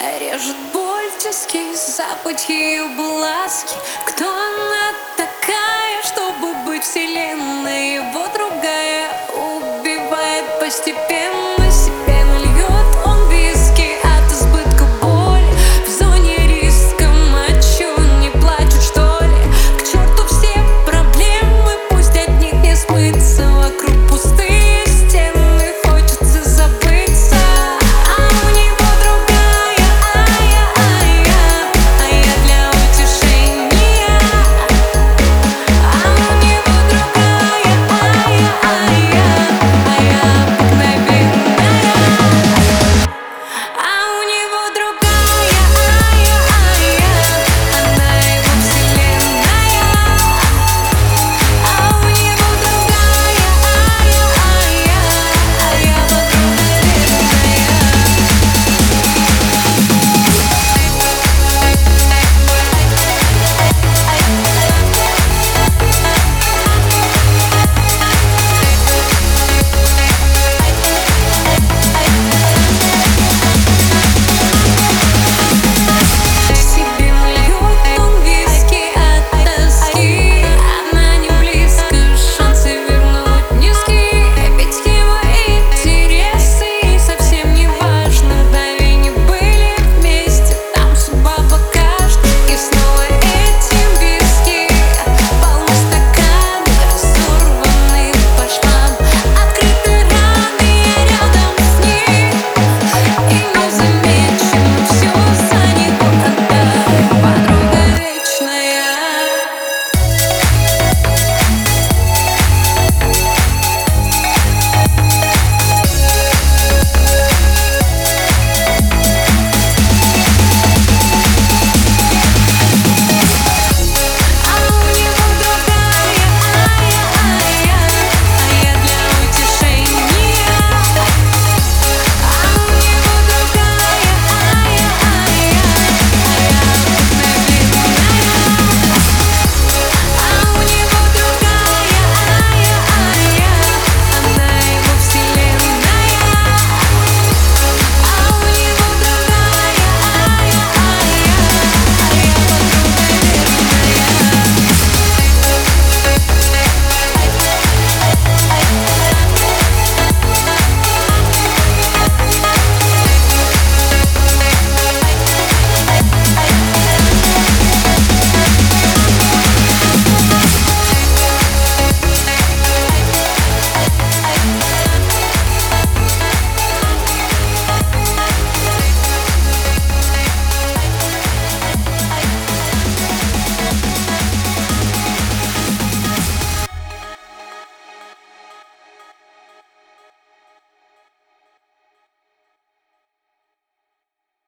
Режет боль в тиски, запах ее бласки. Кто она такая, чтобы быть вселенной? Его другая убивает постепенно.